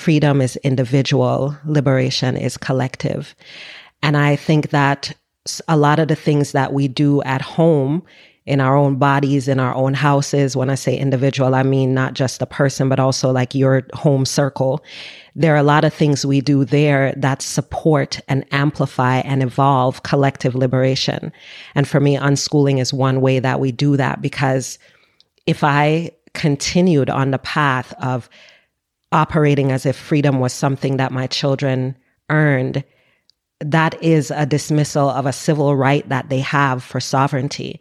freedom is individual, liberation is collective. And I think that a lot of the things that we do at home in our own bodies, in our own houses. When I say individual, I mean not just the person, but also like your home circle. There are a lot of things we do there that support and amplify and evolve collective liberation. And for me, unschooling is one way that we do that because if I continued on the path of operating as if freedom was something that my children earned, that is a dismissal of a civil right that they have for sovereignty.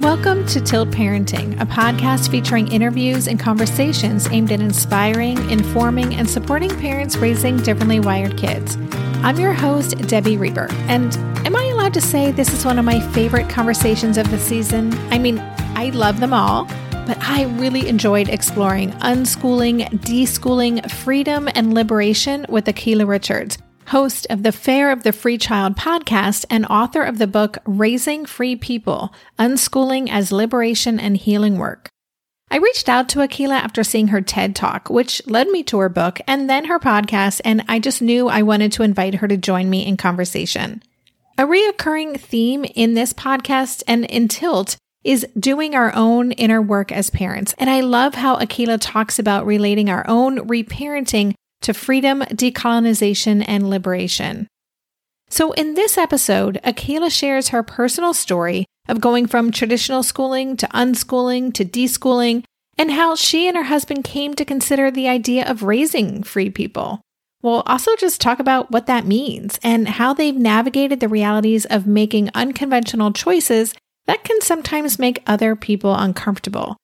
Welcome to Tilt Parenting, a podcast featuring interviews and conversations aimed at inspiring, informing, and supporting parents raising differently wired kids. I'm your host, Debbie Reber, and am I allowed to say this is one of my favorite conversations of the season? I mean, I love them all, but I really enjoyed exploring unschooling, deschooling, freedom, and liberation with Akilah Richards host of the Fare of the Free Child podcast and author of the book Raising Free People Unschooling as Liberation and Healing Work. I reached out to Akilah after seeing her TED Talk, which led me to her book and then her podcast, and I just knew I wanted to invite her to join me in conversation. A reoccurring theme in this podcast and in Tilt is doing our own inner work as parents. And I love how Akilah talks about relating our own reparenting to freedom, decolonization, and liberation. So, in this episode, Akilah shares her personal story of going from traditional schooling to unschooling to deschooling, and how she and her husband came to consider the idea of raising free people. We'll also just talk about what that means and how they've navigated the realities of making unconventional choices that can sometimes make other people uncomfortable.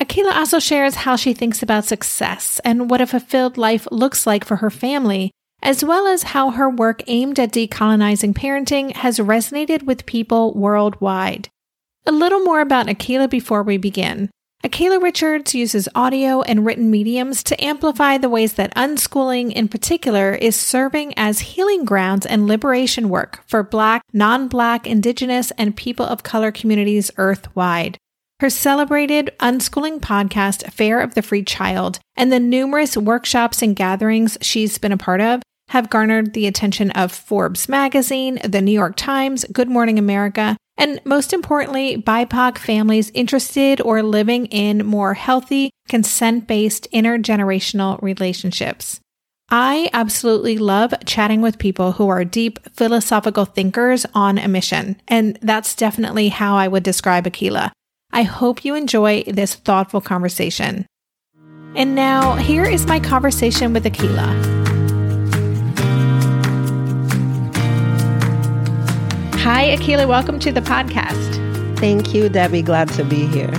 Akilah also shares how she thinks about success and what a fulfilled life looks like for her family, as well as how her work aimed at decolonizing parenting has resonated with people worldwide. A little more about Akilah before we begin. Akilah Richards uses audio and written mediums to amplify the ways that unschooling in particular is serving as healing grounds and liberation work for Black, non Black, Indigenous, and people of color communities earthwide. Her celebrated unschooling podcast, Fare of the Free Child, and the numerous workshops and gatherings she's been a part of have garnered the attention of Forbes magazine, the New York Times, Good Morning America, and most importantly, BIPOC families interested or living in more healthy, consent based intergenerational relationships. I absolutely love chatting with people who are deep philosophical thinkers on a mission, and that's definitely how I would describe Akilah. I hope you enjoy this thoughtful conversation. And now, here is my conversation with Akilah. Hi, Akilah. Welcome to the podcast. Thank you, Debbie. Glad to be here.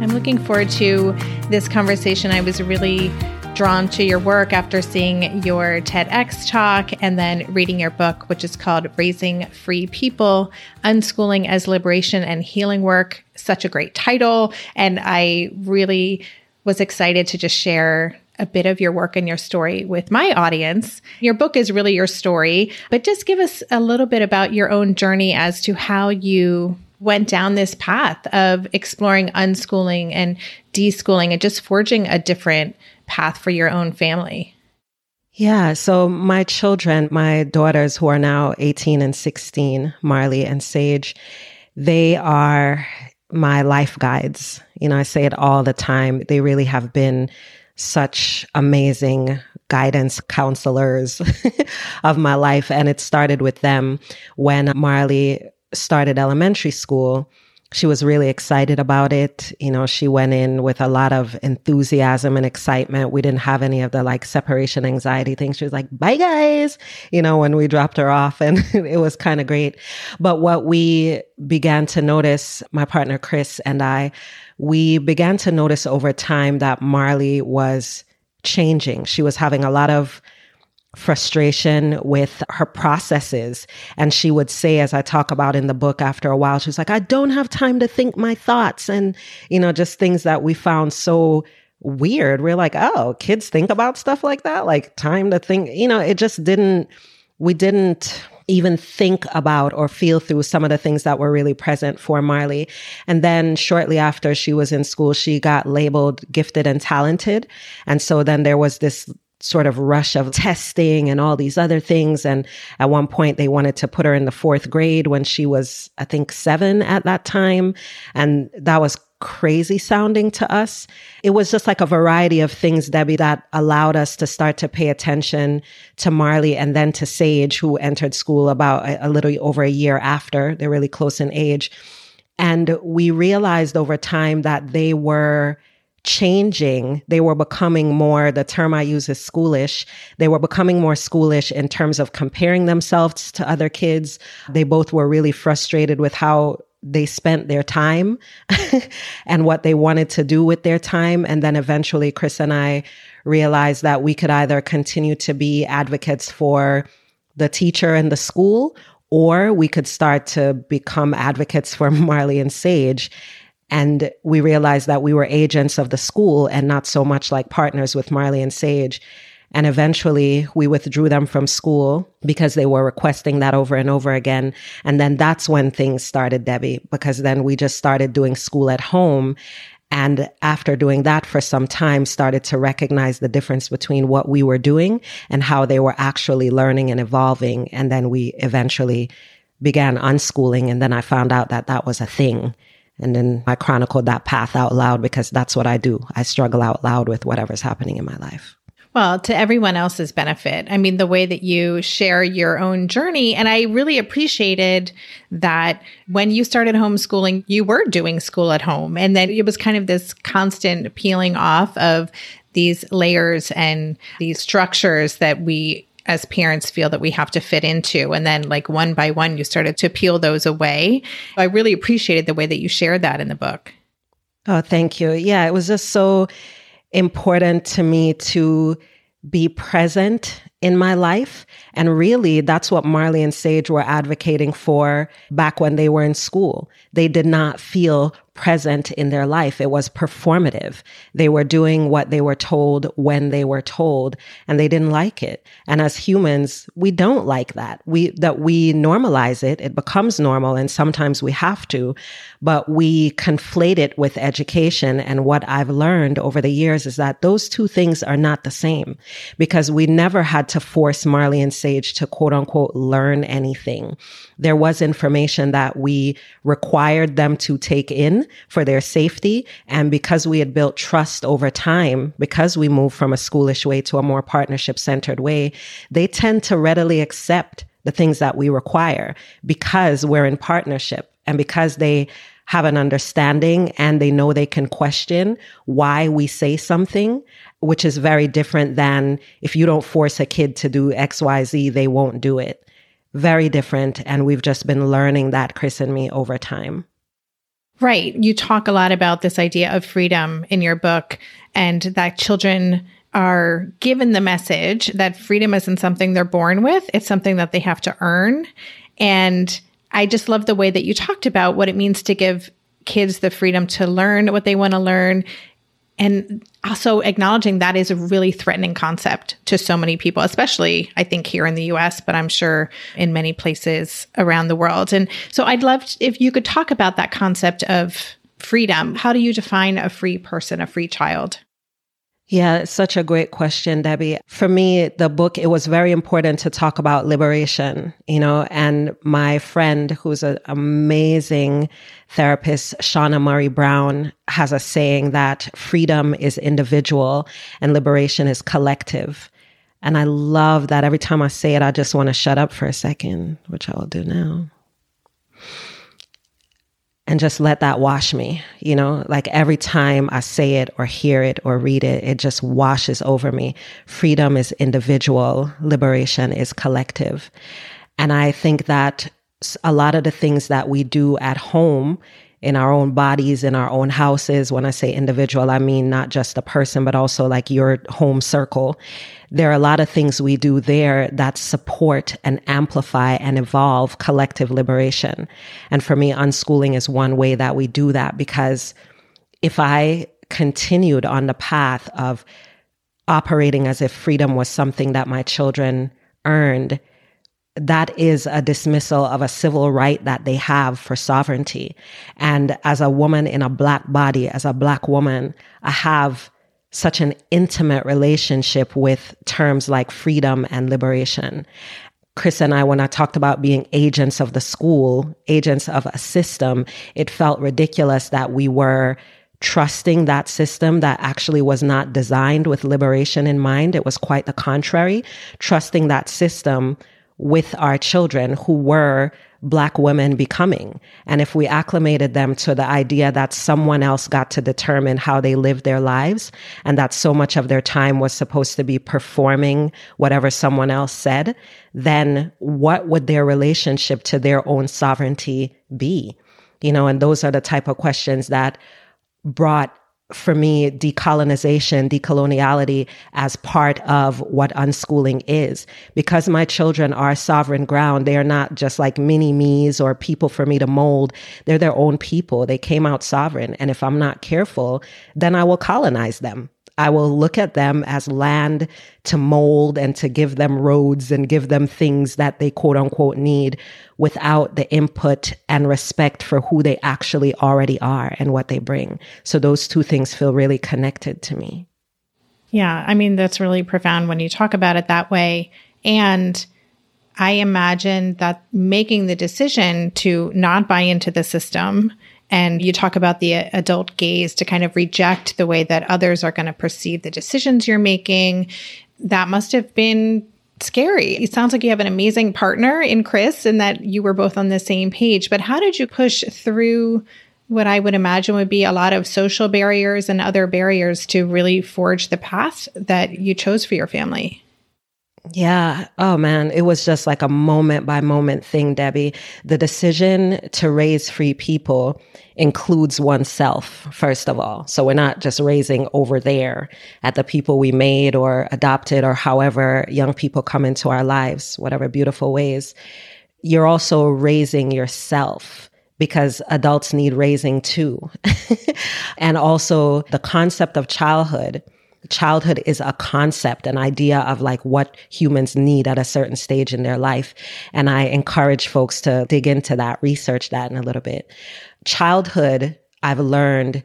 I'm looking forward to this conversation. I was really drawn to your work after seeing your TEDx talk and then reading your book, which is called Raising Free People Unschooling as Liberation and Healing Work. Such a great title. And I really was excited to just share a bit of your work and your story with my audience. Your book is really your story, but just give us a little bit about your own journey as to how you went down this path of exploring unschooling and deschooling and just forging a different path for your own family? Yeah. So my children, my daughters who are now 18 and 16, Marley and Sage, they are my life guides. You know, I say it all the time. They really have been such amazing guidance counselors of my life. And it started with them when Marley started elementary school she was really excited about it. You know, she went in with a lot of enthusiasm and excitement. We didn't have any of the like separation anxiety things. She was like, bye guys, you know, when we dropped her off and it was kind of great. But what we began to notice, my partner Chris and I, we began to notice over time that Marley was changing. She was having a lot of frustration with her processes. And she would say, as I talk about in the book after a while, she was like, I don't have time to think my thoughts. And, you know, just things that we found so weird. We're like, oh, kids think about stuff like that, like time to think, you know, it just didn't, we didn't even think about or feel through some of the things that were really present for Marley. And then shortly after she was in school, she got labeled gifted and talented. And so then there was this sort of rush of testing and all these other things. And at one point, they wanted to put her in the fourth grade when she was, I think, seven at that time. And that was crazy sounding to us. It was just like a variety of things, Debbie, that allowed us to start to pay attention to Marley and then to Sage, who entered school about a, a little over a year after. They're really close in age. And we realized over time that they were changing. They were becoming more, the term I use is schoolish. They were becoming more schoolish in terms of comparing themselves to other kids. They both were really frustrated with how they spent their time and what they wanted to do with their time. And then eventually, Chris and I realized that we could either continue to be advocates for the teacher and the school, or we could start to become advocates for Marley and Sage. And we realized that we were agents of the school and not so much like partners with Marley and Sage. And eventually we withdrew them from school because they were requesting that over and over again. And then that's when things started, Debbie, because then we just started doing school at home. And after doing that for some time, started to recognize the difference between what we were doing and how they were actually learning and evolving. And then we eventually began unschooling. And then I found out that that was a thing. And then I chronicled that path out loud because that's what I do. I struggle out loud with whatever's happening in my life. Well, to everyone else's benefit. I mean, the way that you share your own journey. And I really appreciated that when you started homeschooling, you were doing school at home and that it was kind of this constant peeling off of these layers and these structures that we as parents feel that we have to fit into. And then, like, one by one, you started to peel those away. I really appreciated the way that you shared that in the book. Oh, thank you. Yeah, it was just so important to me to be present in my life. And really, that's what Marley and Sage were advocating for back when they were in school. They did not feel present in their life. It was performative. They were doing what they were told when they were told and they didn't like it. And as humans, we don't like that. We, that we normalize it. It becomes normal and sometimes we have to, but we conflate it with education. And what I've learned over the years is that those two things are not the same because we never had to force Marley and Sage to quote unquote learn anything. There was information that we required them to take in for their safety. And because we had built trust over time, because we moved from a schoolish way to a more partnership centered way, they tend to readily accept the things that we require because we're in partnership and because they have an understanding and they know they can question why we say something, which is very different than if you don't force a kid to do XYZ, they won't do it very different. And we've just been learning that, Chris and me, over time. Right. You talk a lot about this idea of freedom in your book and that children are given the message that freedom isn't something they're born with, it's something that they have to earn. And I just love the way that you talked about what it means to give kids the freedom to learn what they want to learn and also acknowledging that is a really threatening concept to so many people, especially I think here in the US, but I'm sure in many places around the world. And so I'd love if you could talk about that concept of freedom. How do you define a free person, a free child? Yeah, such a great question, Debbie. For me, the book, it was very important to talk about liberation, you know, and my friend, who's an amazing therapist, Shauna Murray Brown, has a saying that freedom is individual and liberation is collective. And I love that every time I say it, I just want to shut up for a second, which I will do now and just let that wash me. You know, like every time I say it or hear it or read it, it just washes over me. Freedom is individual, liberation is collective. And I think that a lot of the things that we do at home in our own bodies, in our own houses. When I say individual, I mean not just a person, but also like your home circle. There are a lot of things we do there that support and amplify and evolve collective liberation. And for me, unschooling is one way that we do that because if I continued on the path of operating as if freedom was something that my children earned, that is a dismissal of a civil right that they have for sovereignty. And as a woman in a black body, as a black woman, I have such an intimate relationship with terms like freedom and liberation. Chris and I, when I talked about being agents of the school, agents of a system, it felt ridiculous that we were trusting that system that actually was not designed with liberation in mind. It was quite the contrary, trusting that system with our children who were Black women becoming. And if we acclimated them to the idea that someone else got to determine how they lived their lives and that so much of their time was supposed to be performing whatever someone else said, then what would their relationship to their own sovereignty be? You know, and those are the type of questions that brought for me, decolonization, decoloniality as part of what unschooling is. Because my children are sovereign ground, they are not just like mini me's or people for me to mold. They're their own people. They came out sovereign. And if I'm not careful, then I will colonize them. I will look at them as land to mold and to give them roads and give them things that they quote unquote need without the input and respect for who they actually already are and what they bring. So those two things feel really connected to me. Yeah. I mean, that's really profound when you talk about it that way. And I imagine that making the decision to not buy into the system and you talk about the uh, adult gaze to kind of reject the way that others are going to perceive the decisions you're making. That must have been scary. It sounds like you have an amazing partner in Chris and that you were both on the same page. But how did you push through what I would imagine would be a lot of social barriers and other barriers to really forge the path that you chose for your family? Yeah. Oh man, it was just like a moment by moment thing, Debbie. The decision to raise free people includes oneself, first of all. So we're not just raising over there at the people we made or adopted or however young people come into our lives, whatever beautiful ways. You're also raising yourself because adults need raising too. and also the concept of childhood childhood is a concept, an idea of like what humans need at a certain stage in their life. And I encourage folks to dig into that, research that in a little bit. Childhood, I've learned,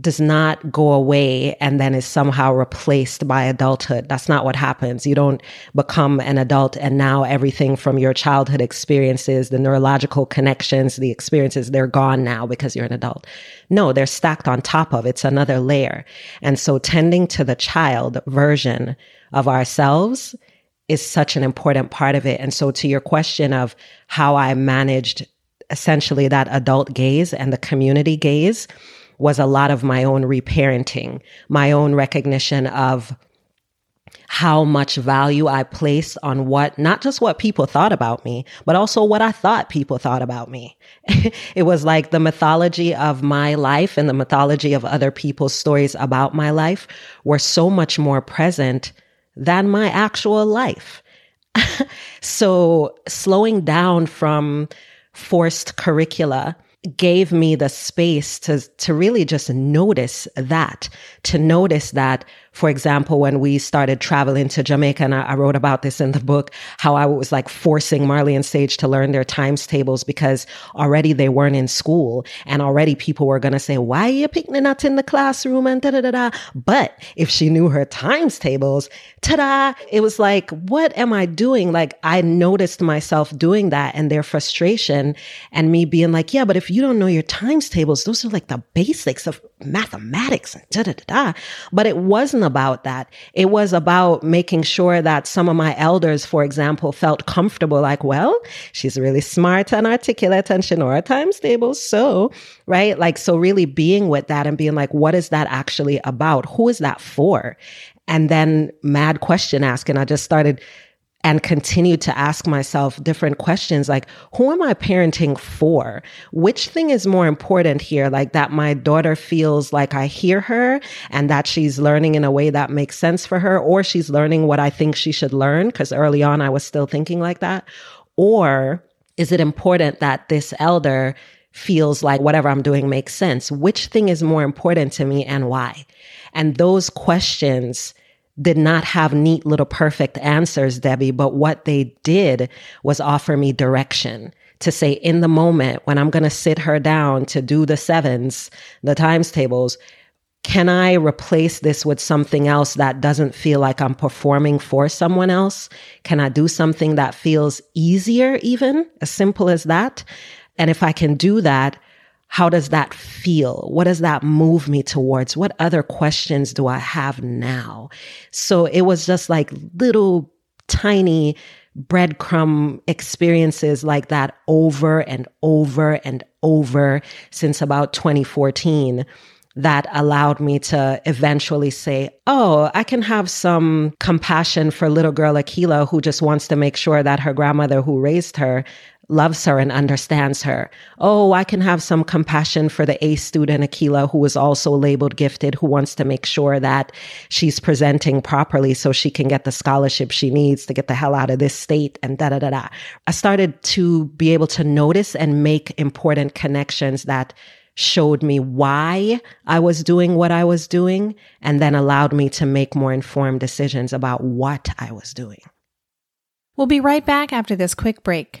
does not go away and then is somehow replaced by adulthood. That's not what happens. You don't become an adult and now everything from your childhood experiences, the neurological connections, the experiences, they're gone now because you're an adult. No, they're stacked on top of it's another layer. And so tending to the child version of ourselves is such an important part of it. And so to your question of how I managed essentially that adult gaze and the community gaze, was a lot of my own reparenting, my own recognition of how much value I placed on what, not just what people thought about me, but also what I thought people thought about me. it was like the mythology of my life and the mythology of other people's stories about my life were so much more present than my actual life. so slowing down from forced curricula gave me the space to to really just notice that to notice that for example, when we started traveling to Jamaica, and I, I, wrote about this in the book, how I was like forcing Marley and Sage to learn their times tables because already they weren't in school. And already people were going to say, why are you picking not in the classroom? And da da da da. But if she knew her times tables, ta da, it was like, what am I doing? Like I noticed myself doing that and their frustration and me being like, yeah, but if you don't know your times tables, those are like the basics of mathematics and da da da da. But it wasn't about that. It was about making sure that some of my elders, for example, felt comfortable like, well, she's really smart and articulate and she knows her times tables. So, right? Like, so really being with that and being like, what is that actually about? Who is that for? And then mad question asking. I just started and continue to ask myself different questions like, who am I parenting for? Which thing is more important here? Like that my daughter feels like I hear her and that she's learning in a way that makes sense for her, or she's learning what I think she should learn. Cause early on I was still thinking like that. Or is it important that this elder feels like whatever I'm doing makes sense? Which thing is more important to me and why? And those questions did not have neat little perfect answers, Debbie, but what they did was offer me direction to say in the moment when I'm going to sit her down to do the sevens, the times tables, can I replace this with something else that doesn't feel like I'm performing for someone else? Can I do something that feels easier, even as simple as that? And if I can do that, how does that feel? What does that move me towards? What other questions do I have now? So it was just like little tiny breadcrumb experiences like that over and over and over since about 2014 that allowed me to eventually say, Oh, I can have some compassion for little girl Akilah who just wants to make sure that her grandmother who raised her loves her and understands her. Oh, I can have some compassion for the A student, Akilah, who is also labeled gifted, who wants to make sure that she's presenting properly so she can get the scholarship she needs to get the hell out of this state and da da da da. I started to be able to notice and make important connections that showed me why I was doing what I was doing and then allowed me to make more informed decisions about what I was doing. We'll be right back after this quick break.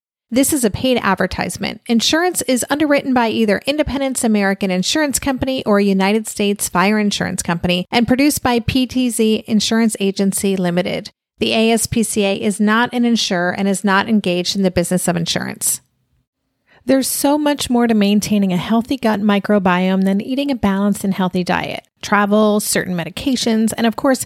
This is a paid advertisement. Insurance is underwritten by either Independence American Insurance Company or United States Fire Insurance Company and produced by PTZ Insurance Agency Limited. The ASPCA is not an insurer and is not engaged in the business of insurance. There's so much more to maintaining a healthy gut microbiome than eating a balanced and healthy diet. Travel, certain medications, and of course,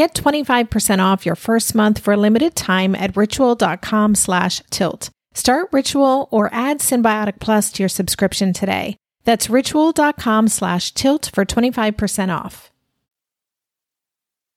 Get 25% off your first month for a limited time at ritual.com slash tilt. Start Ritual or add Synbiotic Plus to your subscription today. That's ritual.com slash tilt for 25% off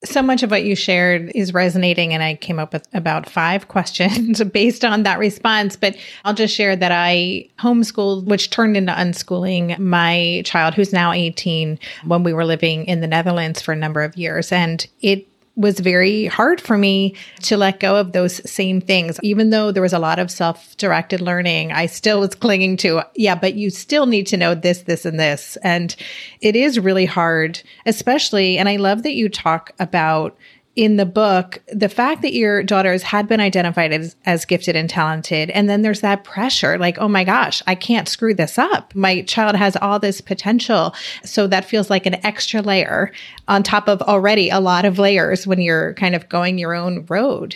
so much of what you shared is resonating and i came up with about five questions based on that response but i'll just share that i homeschooled which turned into unschooling my child who's now 18 when we were living in the netherlands for a number of years and it was very hard for me to let go of those same things. Even though there was a lot of self directed learning, I still was clinging to, yeah, but you still need to know this, this, and this. And it is really hard, especially, and I love that you talk about in the book, the fact that your daughters had been identified as, as gifted and talented, and then there's that pressure like, oh my gosh, I can't screw this up. My child has all this potential. So that feels like an extra layer on top of already a lot of layers when you're kind of going your own road.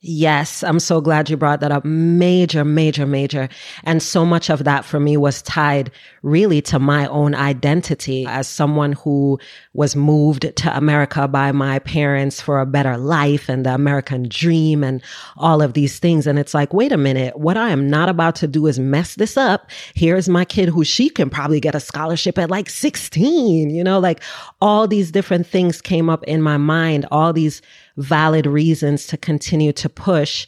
Yes, I'm so glad you brought that up. Major, major, major. And so much of that for me was tied really to my own identity as someone who was moved to America by my parents for a better life and the American dream and all of these things. And it's like, wait a minute, what I am not about to do is mess this up. Here's my kid who she can probably get a scholarship at like 16, you know, like all these different things came up in my mind, all these valid reasons to continue to push.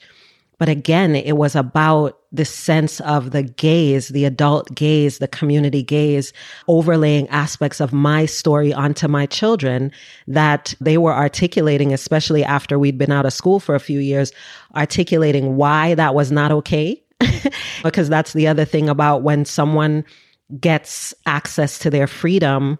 But again, it was about the sense of the gaze, the adult gaze, the community gaze, overlaying aspects of my story onto my children that they were articulating, especially after we'd been out of school for a few years, articulating why that was not okay. because that's the other thing about when someone gets access to their freedom,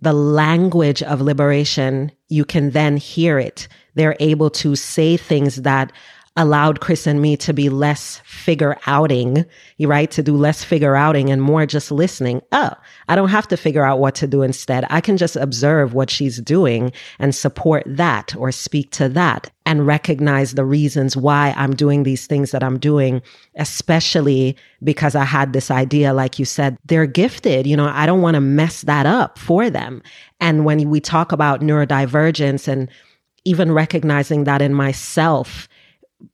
the language of liberation, you can then hear it they're able to say things that allowed Chris and me to be less figure outing, right? To do less figure outing and more just listening. Oh, I don't have to figure out what to do instead. I can just observe what she's doing and support that or speak to that and recognize the reasons why I'm doing these things that I'm doing, especially because I had this idea, like you said, they're gifted. You know, I don't want to mess that up for them. And when we talk about neurodivergence and even recognizing that in myself,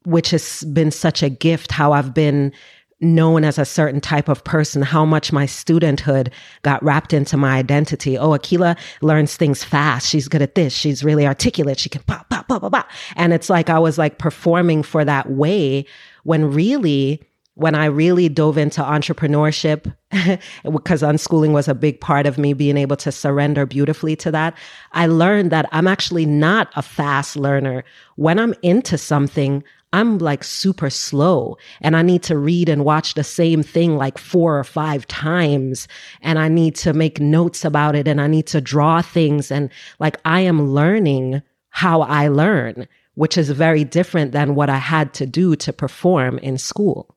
which has been such a gift, how I've been known as a certain type of person, how much my studenthood got wrapped into my identity. Oh, Akilah learns things fast. She's good at this. She's really articulate. She can pop, pop, pop, pop, pop. And it's like I was like performing for that way when really when I really dove into entrepreneurship, because unschooling was a big part of me being able to surrender beautifully to that, I learned that I'm actually not a fast learner. When I'm into something, I'm like super slow and I need to read and watch the same thing like four or five times. And I need to make notes about it and I need to draw things. And like I am learning how I learn, which is very different than what I had to do to perform in school.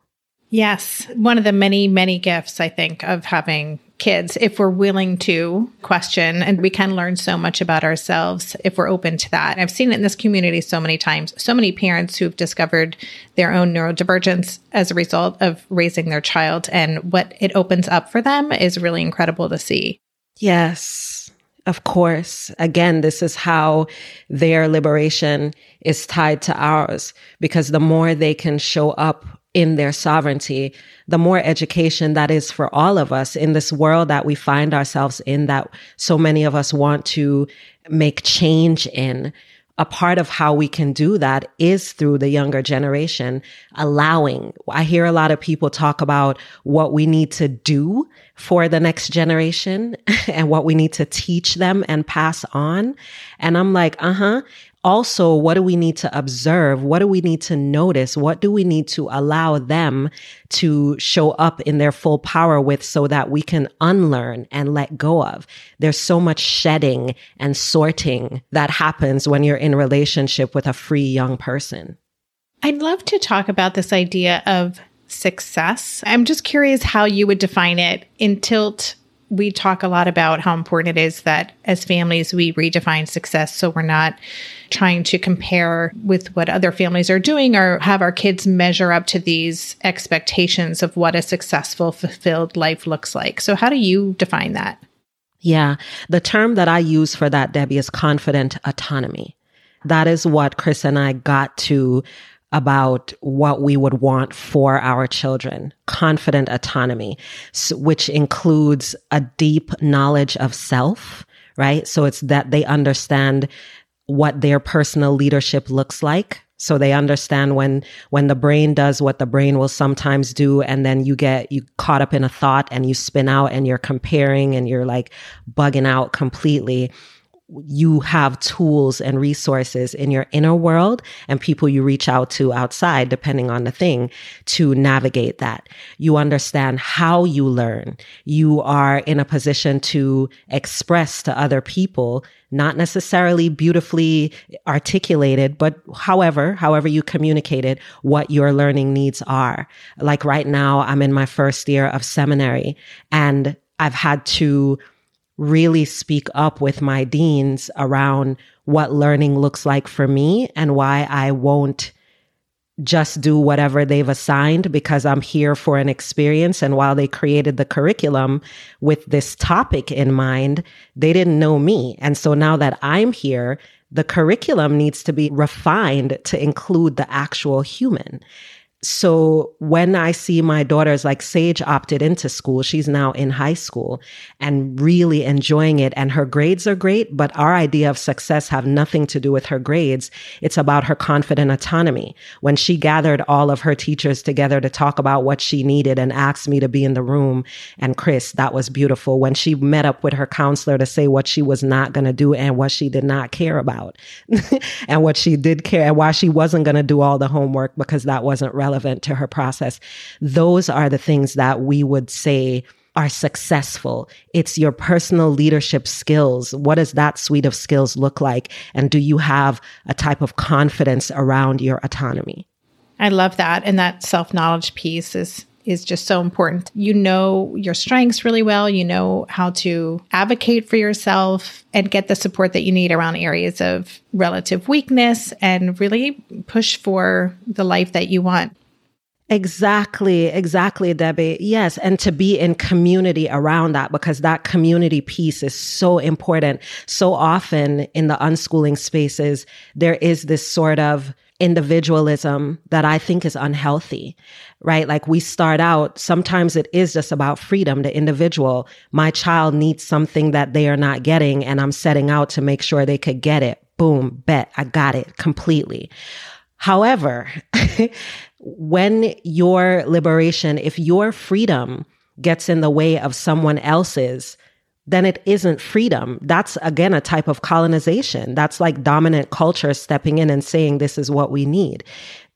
Yes. One of the many, many gifts, I think, of having kids, if we're willing to question, and we can learn so much about ourselves if we're open to that. I've seen it in this community so many times. So many parents who've discovered their own neurodivergence as a result of raising their child, and what it opens up for them is really incredible to see. Yes. Of course. Again, this is how their liberation is tied to ours because the more they can show up in their sovereignty, the more education that is for all of us in this world that we find ourselves in, that so many of us want to make change in. A part of how we can do that is through the younger generation allowing. I hear a lot of people talk about what we need to do for the next generation and what we need to teach them and pass on. And I'm like, uh huh also, what do we need to observe? What do we need to notice? What do we need to allow them to show up in their full power with so that we can unlearn and let go of? There's so much shedding and sorting that happens when you're in relationship with a free young person. I'd love to talk about this idea of success. I'm just curious how you would define it in Tilt we talk a lot about how important it is that as families we redefine success. So we're not trying to compare with what other families are doing or have our kids measure up to these expectations of what a successful fulfilled life looks like. So how do you define that? Yeah. The term that i use for that debbie is confident autonomy. That is what chris and i got to about what we would want for our children confident autonomy, which includes a deep knowledge of self, right? So it's that they understand what their personal leadership looks like. So they understand when, when the brain does what the brain will sometimes do. And then you get, you caught up in a thought and you spin out and you're comparing and you're like bugging out completely you have tools and resources in your inner world and people you reach out to outside, depending on the thing, to navigate that. You understand how you learn. You are in a position to express to other people, not necessarily beautifully articulated, but however, however you communicate it, what your learning needs are. Like right now, I'm in my first year of seminary and I've had to really speak up with my deans around what learning looks like for me and why I won't just do whatever they've assigned because I'm here for an experience. And while they created the curriculum with this topic in mind, they didn't know me. And so now that I'm here, the curriculum needs to be refined to include the actual human. So when I see my daughters, like Sage opted into school, she's now in high school and really enjoying it. And her grades are great, but our idea of success have nothing to do with her grades. It's about her confident autonomy. When she gathered all of her teachers together to talk about what she needed and asked me to be in the room, and Chris, that was beautiful. When she met up with her counselor to say what she was not going to do and what she did not care about and what she did care and why she wasn't going to do all the homework because that wasn't relevant relevant to her process. Those are the things that we would say are successful. It's your personal leadership skills. What does that suite of skills look like? And do you have a type of confidence around your autonomy? I love that. And that self knowledge piece is is just so important. You know your strengths really well. You know how to advocate for yourself and get the support that you need around areas of relative weakness and really push for the life that you want. Exactly, exactly, Debbie. Yes. And to be in community around that because that community piece is so important. So often in the unschooling spaces, there is this sort of individualism that I think is unhealthy, right? Like we start out, sometimes it is just about freedom, the individual. My child needs something that they are not getting, and I'm setting out to make sure they could get it. Boom, bet, I got it completely. However, when your liberation, if your freedom gets in the way of someone else's, then it isn't freedom. That's again a type of colonization. That's like dominant culture stepping in and saying, this is what we need.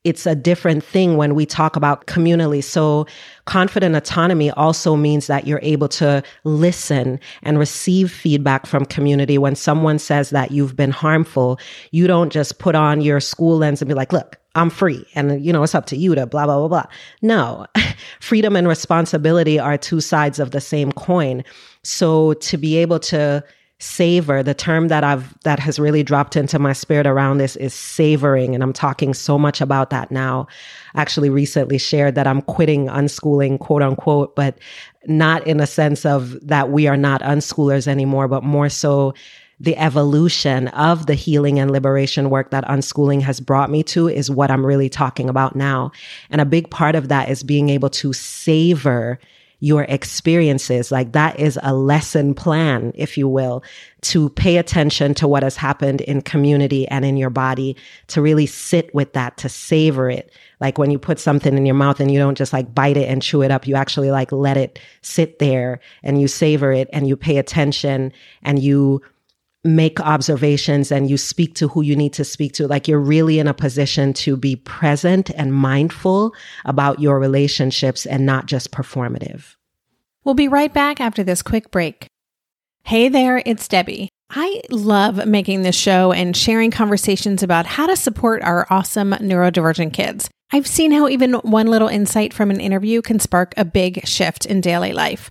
It's a different thing when we talk about communally. So confident autonomy also means that you're able to listen and receive feedback from community. When someone says that you've been harmful, you don't just put on your school lens and be like, look, I'm free and you know it's up to you to blah blah blah blah. No. Freedom and responsibility are two sides of the same coin. So to be able to savor the term that I've that has really dropped into my spirit around this is savoring and I'm talking so much about that now. Actually recently shared that I'm quitting unschooling quote unquote but not in a sense of that we are not unschoolers anymore but more so the evolution of the healing and liberation work that unschooling has brought me to is what I'm really talking about now. And a big part of that is being able to savor your experiences. Like that is a lesson plan, if you will, to pay attention to what has happened in community and in your body, to really sit with that, to savor it. Like when you put something in your mouth and you don't just like bite it and chew it up, you actually like let it sit there and you savor it and you pay attention and you make observations and you speak to who you need to speak to. Like you're really in a position to be present and mindful about your relationships and not just performative. We'll be right back after this quick break. Hey there, it's Debbie. I love making this show and sharing conversations about how to support our awesome neurodivergent kids. I've seen how even one little insight from an interview can spark a big shift in daily life.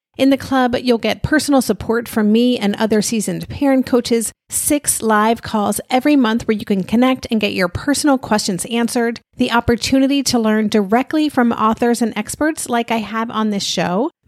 In the club, you'll get personal support from me and other seasoned parent coaches. Six live calls every month where you can connect and get your personal questions answered, the opportunity to learn directly from authors and experts like I have on this show,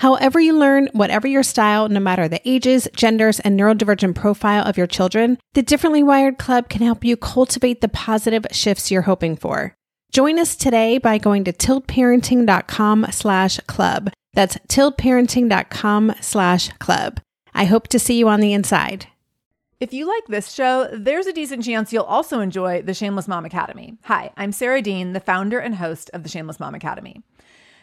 However, you learn, whatever your style, no matter the ages, genders, and neurodivergent profile of your children, the Differently Wired Club can help you cultivate the positive shifts you're hoping for. Join us today by going to tiltparenting.com slash club. That's tiltparenting.com slash club. I hope to see you on the inside. If you like this show, there's a decent chance you'll also enjoy the Shameless Mom Academy. Hi, I'm Sarah Dean, the founder and host of the Shameless Mom Academy.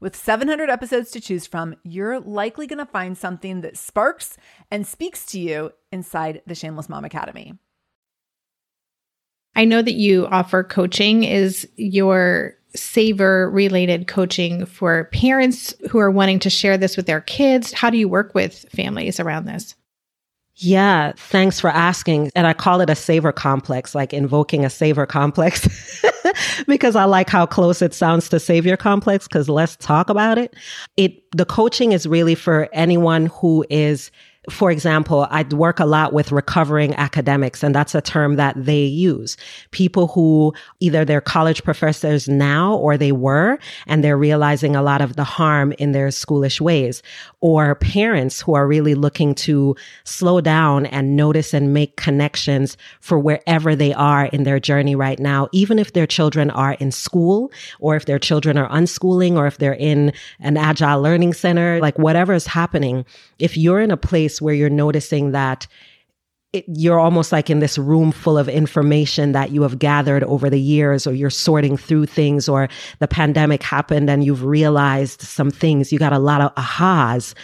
With 700 episodes to choose from, you're likely going to find something that sparks and speaks to you inside the Shameless Mom Academy. I know that you offer coaching. Is your Savor related coaching for parents who are wanting to share this with their kids? How do you work with families around this? Yeah, thanks for asking. And I call it a saver complex, like invoking a saver complex, because I like how close it sounds to savior complex, because let's talk about it. It, the coaching is really for anyone who is for example, I'd work a lot with recovering academics, and that's a term that they use. People who either they're college professors now or they were, and they're realizing a lot of the harm in their schoolish ways, or parents who are really looking to slow down and notice and make connections for wherever they are in their journey right now, even if their children are in school or if their children are unschooling or if they're in an agile learning center, like whatever is happening. If you're in a place place where you're noticing that it, you're almost like in this room full of information that you have gathered over the years, or you're sorting through things, or the pandemic happened and you've realized some things. You got a lot of ahas,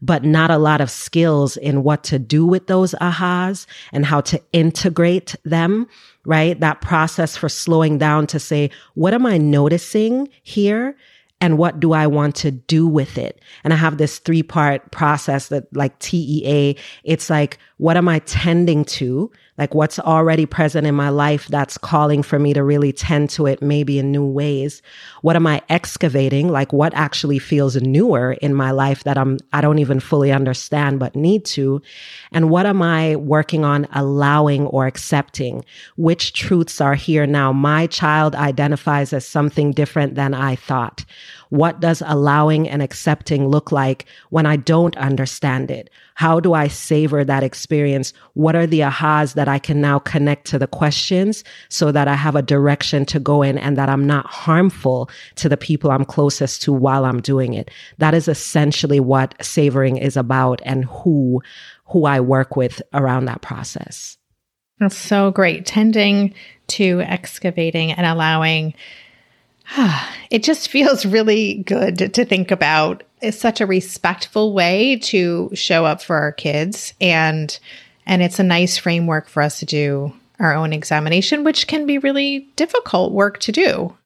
but not a lot of skills in what to do with those ahas and how to integrate them, right? That process for slowing down to say, what am I noticing here? And what do I want to do with it? And I have this three part process that like TEA. It's like, what am I tending to? Like what's already present in my life that's calling for me to really tend to it, maybe in new ways. What am I excavating? Like what actually feels newer in my life that I'm, I don't even fully understand, but need to. And what am I working on allowing or accepting? Which truths are here now? My child identifies as something different than I thought. What does allowing and accepting look like when I don't understand it? How do I savor that experience? What are the ahas that I can now connect to the questions so that I have a direction to go in and that I'm not harmful to the people I'm closest to while I'm doing it? That is essentially what savoring is about and who, who I work with around that process. That's so great. Tending to excavating and allowing it just feels really good to think about. It's such a respectful way to show up for our kids and and it's a nice framework for us to do our own examination which can be really difficult work to do.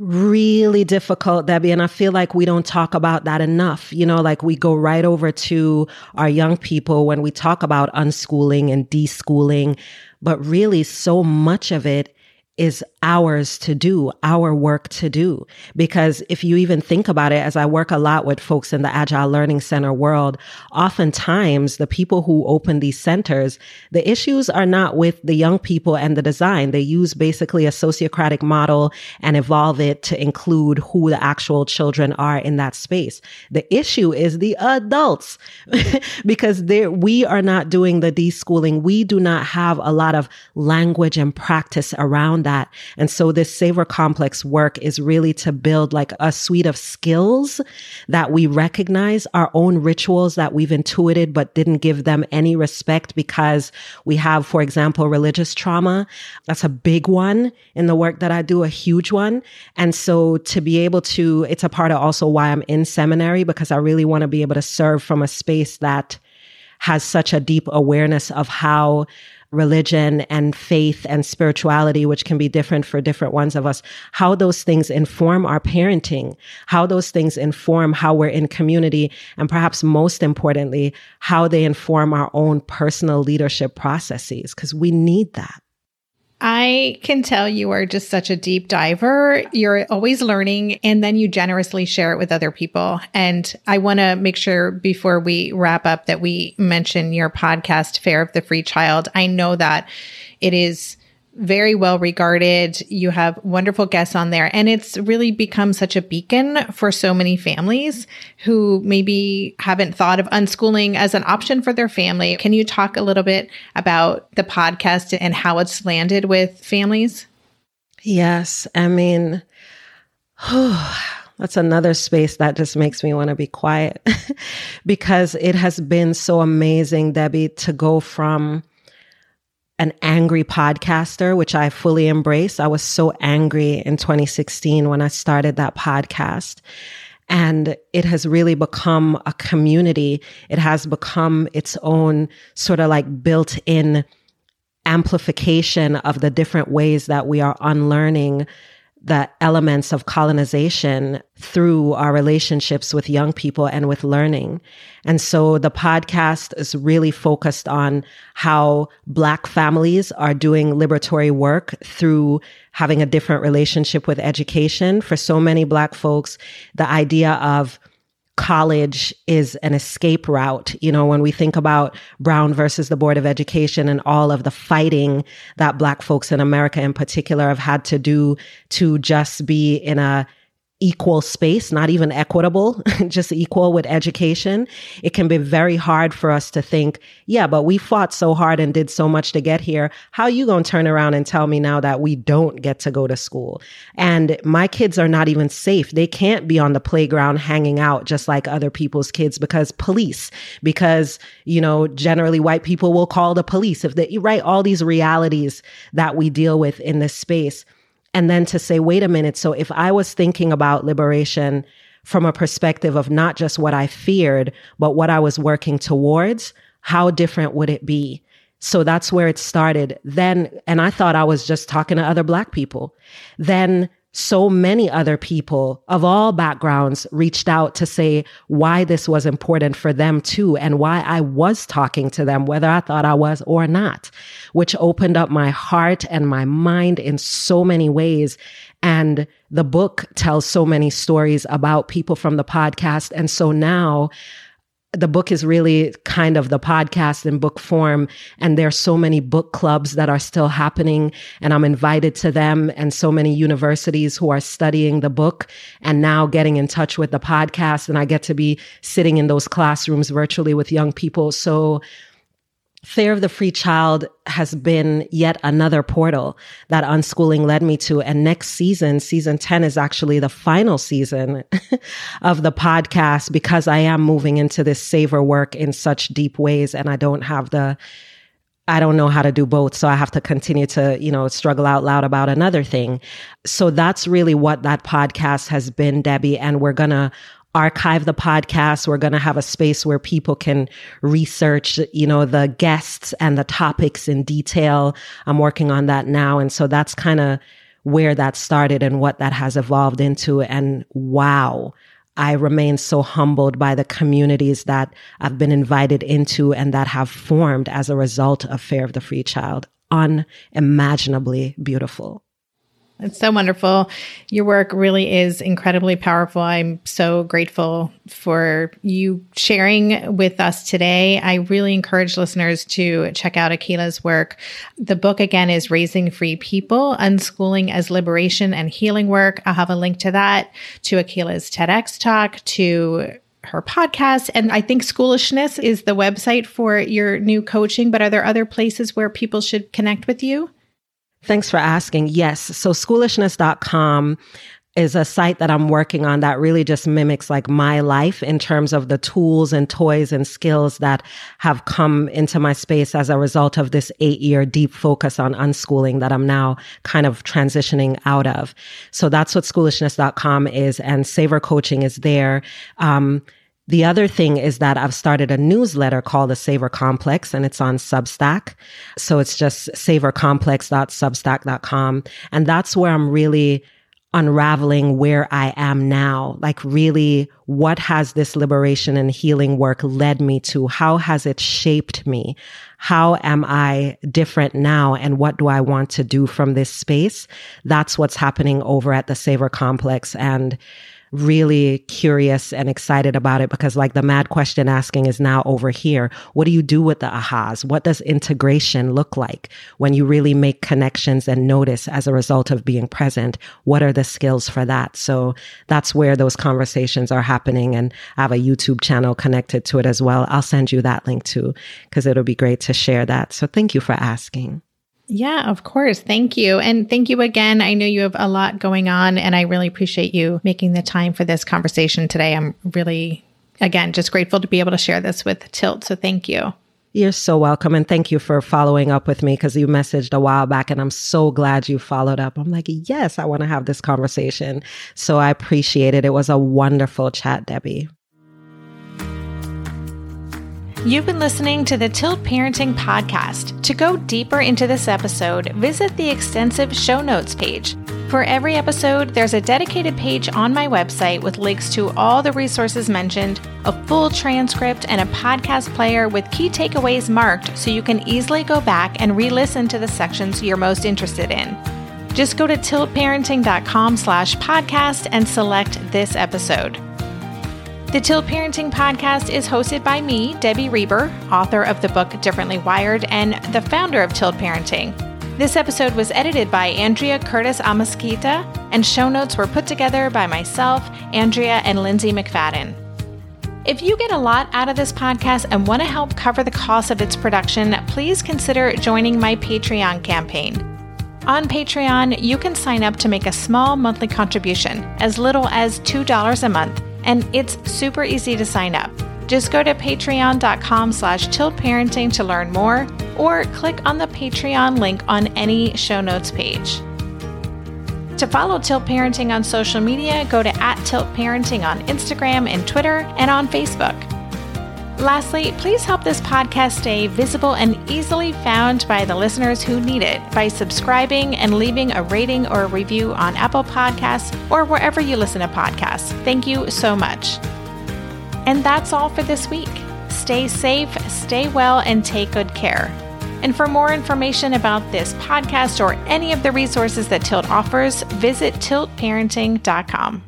Really difficult, Debbie. And I feel like we don't talk about that enough. You know, like we go right over to our young people when we talk about unschooling and deschooling, but really so much of it is ours to do, our work to do. Because if you even think about it, as I work a lot with folks in the Agile Learning Center world, oftentimes the people who open these centers, the issues are not with the young people and the design. They use basically a sociocratic model and evolve it to include who the actual children are in that space. The issue is the adults because we are not doing the deschooling. We do not have a lot of language and practice around that. And so this savor complex work is really to build like a suite of skills that we recognize our own rituals that we've intuited, but didn't give them any respect because we have, for example, religious trauma. That's a big one in the work that I do, a huge one. And so to be able to, it's a part of also why I'm in seminary because I really want to be able to serve from a space that has such a deep awareness of how religion and faith and spirituality, which can be different for different ones of us, how those things inform our parenting, how those things inform how we're in community, and perhaps most importantly, how they inform our own personal leadership processes, because we need that. I can tell you are just such a deep diver. You're always learning and then you generously share it with other people. And I want to make sure before we wrap up that we mention your podcast, Fare of the Free Child. I know that it is very well regarded. You have wonderful guests on there. And it's really become such a beacon for so many families who maybe haven't thought of unschooling as an option for their family. Can you talk a little bit about the podcast and how it's landed with families? Yes. I mean, that's another space that just makes me want to be quiet because it has been so amazing, Debbie, to go from an angry podcaster, which I fully embrace. I was so angry in 2016 when I started that podcast. And it has really become a community. It has become its own sort of like built in amplification of the different ways that we are unlearning the elements of colonization through our relationships with young people and with learning. And so the podcast is really focused on how Black families are doing liberatory work through having a different relationship with education. For so many Black folks, the idea of college is an escape route. You know, when we think about Brown versus the Board of Education and all of the fighting that Black folks in America in particular have had to do to just be in a equal space, not even equitable, just equal with education, it can be very hard for us to think, yeah, but we fought so hard and did so much to get here. How you going to turn around and tell me now that we don't get to go to school? And my kids are not even safe. They can't be on the playground hanging out just like other people's kids because police, because, you know, generally white people will call the police if they, right? All these realities that we deal with in this space and then to say, wait a minute. So if I was thinking about liberation from a perspective of not just what I feared, but what I was working towards, how different would it be? So that's where it started. Then, and I thought I was just talking to other Black people. Then so many other people of all backgrounds reached out to say why this was important for them too and why I was talking to them, whether I thought I was or not, which opened up my heart and my mind in so many ways. And the book tells so many stories about people from the podcast. And so now the book is really kind of the podcast in book form. And there's so many book clubs that are still happening and I'm invited to them and so many universities who are studying the book and now getting in touch with the podcast. And I get to be sitting in those classrooms virtually with young people. So Fare of the Free Child has been yet another portal that unschooling led me to. And next season, season 10 is actually the final season of the podcast because I am moving into this savor work in such deep ways and I don't have the I don't know how to do both. So I have to continue to, you know, struggle out loud about another thing. So that's really what that podcast has been, Debbie. And we're going to archive the podcast. We're going to have a space where people can research, you know, the guests and the topics in detail. I'm working on that now. And so that's kind of where that started and what that has evolved into. And wow, I remain so humbled by the communities that I've been invited into and that have formed as a result of Fare of the Free Child. Unimaginably beautiful. It's so wonderful. Your work really is incredibly powerful. I'm so grateful for you sharing with us today. I really encourage listeners to check out Akilah's work. The book again is Raising Free People, Unschooling as Liberation and Healing Work. I'll have a link to that, to Akilah's TEDx talk, to her podcast. And I think Schoolishness is the website for your new coaching, but are there other places where people should connect with you? Thanks for asking. Yes. So schoolishness.com is a site that I'm working on that really just mimics like my life in terms of the tools and toys and skills that have come into my space as a result of this eight year deep focus on unschooling that I'm now kind of transitioning out of. So that's what schoolishness.com is and Savor Coaching is there. Um, The other thing is that I've started a newsletter called the Savor Complex and it's on Substack. So it's just savorcomplex.substack.com. And that's where I'm really unraveling where I am now. Like really, what has this liberation and healing work led me to? How has it shaped me? How am I different now? And what do I want to do from this space? That's what's happening over at the Savor Complex. And really curious and excited about it because like the mad question asking is now over here. What do you do with the ahas? What does integration look like when you really make connections and notice as a result of being present? What are the skills for that? So that's where those conversations are happening. And I have a YouTube channel connected to it as well. I'll send you that link too, because it'll be great to share that. So thank you for asking. Yeah, of course. Thank you. And thank you again. I know you have a lot going on, and I really appreciate you making the time for this conversation today. I'm really, again, just grateful to be able to share this with Tilt. So thank you. You're so welcome. And thank you for following up with me because you messaged a while back and I'm so glad you followed up. I'm like, yes, I want to have this conversation. So I appreciate it. It was a wonderful chat, Debbie. You've been listening to the Tilt Parenting Podcast. To go deeper into this episode, visit the extensive show notes page. For every episode, there's a dedicated page on my website with links to all the resources mentioned, a full transcript, and a podcast player with key takeaways marked so you can easily go back and re-listen to the sections you're most interested in. Just go to tiltparenting.com slash podcast and select this episode. The Tilt Parenting Podcast is hosted by me, Debbie Reber, author of the book Differently Wired and the founder of Tilt Parenting. This episode was edited by Andrea Curtis Amasquita, and show notes were put together by myself, Andrea, and Lindsay McFadden. If you get a lot out of this podcast and want to help cover the cost of its production, please consider joining my Patreon campaign. On Patreon, you can sign up to make a small monthly contribution, as little as $2 a month and it's super easy to sign up. Just go to patreon.com slash tiltparenting to learn more, or click on the Patreon link on any show notes page. To follow Tilt Parenting on social media, go to at Tilt Parenting on Instagram and Twitter and on Facebook. Lastly, please help this podcast stay visible and easily found by the listeners who need it by subscribing and leaving a rating or a review on Apple Podcasts or wherever you listen to podcasts. Thank you so much. And that's all for this week. Stay safe, stay well, and take good care. And for more information about this podcast or any of the resources that Tilt offers, visit tiltparenting.com.